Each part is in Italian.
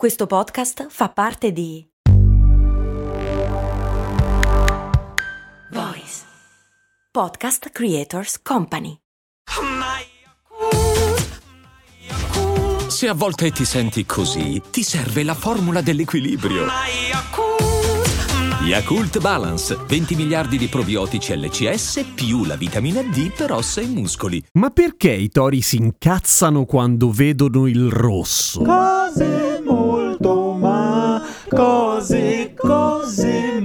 Questo podcast fa parte di Voice Podcast Creators Company. Se a volte ti senti così, ti serve la formula dell'equilibrio. Yakult Balance, 20 miliardi di probiotici LCS più la vitamina D per ossa e muscoli. Ma perché i tori si incazzano quando vedono il rosso? Cose ma, cose,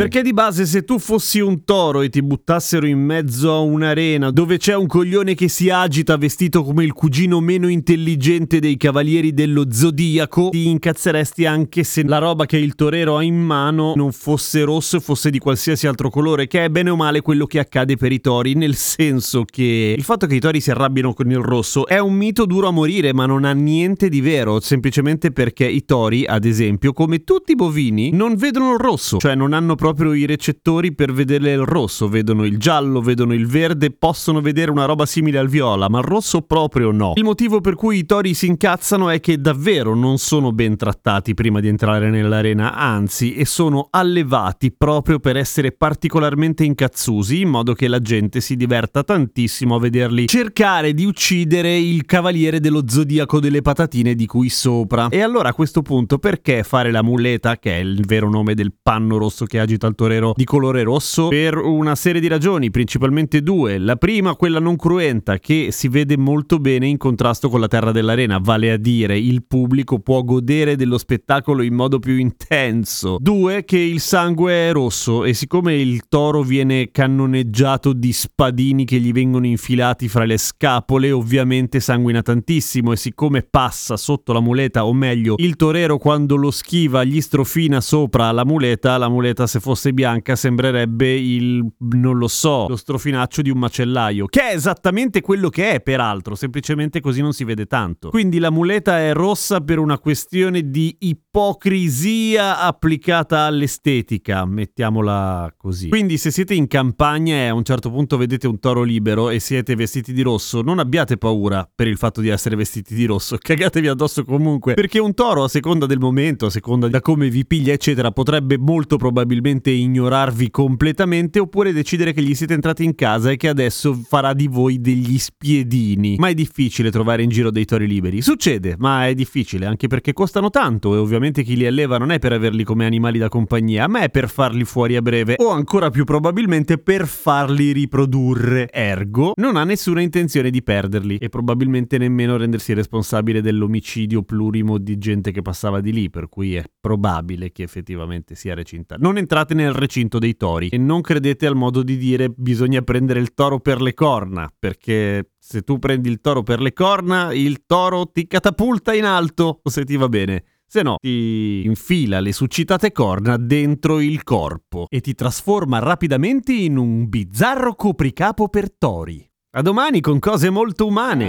Perché di base se tu fossi un toro e ti buttassero in mezzo a un'arena dove c'è un coglione che si agita vestito come il cugino meno intelligente dei cavalieri dello zodiaco, ti incazzeresti anche se la roba che il torero ha in mano non fosse rosso e fosse di qualsiasi altro colore, che è bene o male quello che accade per i tori, nel senso che il fatto che i tori si arrabbino con il rosso è un mito duro a morire, ma non ha niente di vero, semplicemente perché i tori, ad esempio, come tutti i bovini, non vedono il rosso, cioè non hanno proprio i recettori per vedere il rosso, vedono il giallo, vedono il verde, possono vedere una roba simile al viola, ma il rosso proprio no. Il motivo per cui i tori si incazzano è che davvero non sono ben trattati prima di entrare nell'arena, anzi, e sono allevati proprio per essere particolarmente incazzusi, in modo che la gente si diverta tantissimo a vederli cercare di uccidere il cavaliere dello zodiaco delle patatine di cui sopra. E allora a questo punto perché fare la muleta, che è il vero nome del panno rosso che agita il torero di colore rosso? Per una serie di ragioni, principalmente due. La prima, quella non cruenta, che si vede molto bene in contrasto con la terra dell'arena, vale a dire il pubblico può godere dello spettacolo in modo più intenso. Due, che il sangue è rosso e siccome il toro viene cannoneggiato di spadini che gli vengono infilati fra le scapole, ovviamente sanguina tantissimo e siccome passa sotto la muleta, o meglio, il torero quando lo schiva gli strofina sopra la muleta, la muleta se fosse bianca sembrerebbe il, non lo so, lo strofinaccio di un macellaio, che è esattamente quello che è peraltro, semplicemente così non si vede tanto. Quindi la muleta è rossa per una questione di ipocrisia applicata all'estetica, mettiamola così. Quindi se siete in campagna e a un certo punto vedete un toro libero e siete vestiti di rosso, non abbiate paura per il fatto di essere vestiti di rosso, cagatevi addosso comunque, perché un toro a seconda del momento, a seconda da come vi piglia eccetera, potrebbe molto probabilmente ignorarvi completamente oppure decidere che gli siete entrati in casa e che adesso farà di voi degli spiedini. Ma è difficile trovare in giro dei tori liberi. Succede, ma è difficile anche perché costano tanto e ovviamente chi li alleva non è per averli come animali da compagnia, ma è per farli fuori a breve o ancora più probabilmente per farli riprodurre. Ergo, non ha nessuna intenzione di perderli e probabilmente nemmeno rendersi responsabile dell'omicidio plurimo di gente che passava di lì, per cui è probabile che effettivamente sia recinta. Non entrate nel recinto dei tori e non credete al modo di dire bisogna prendere il toro per le corna, perché se tu prendi il toro per le corna, il toro ti catapulta in alto, se ti va bene. Se no, ti infila le suscitate corna dentro il corpo e ti trasforma rapidamente in un bizzarro copricapo per tori. A domani con cose molto umane.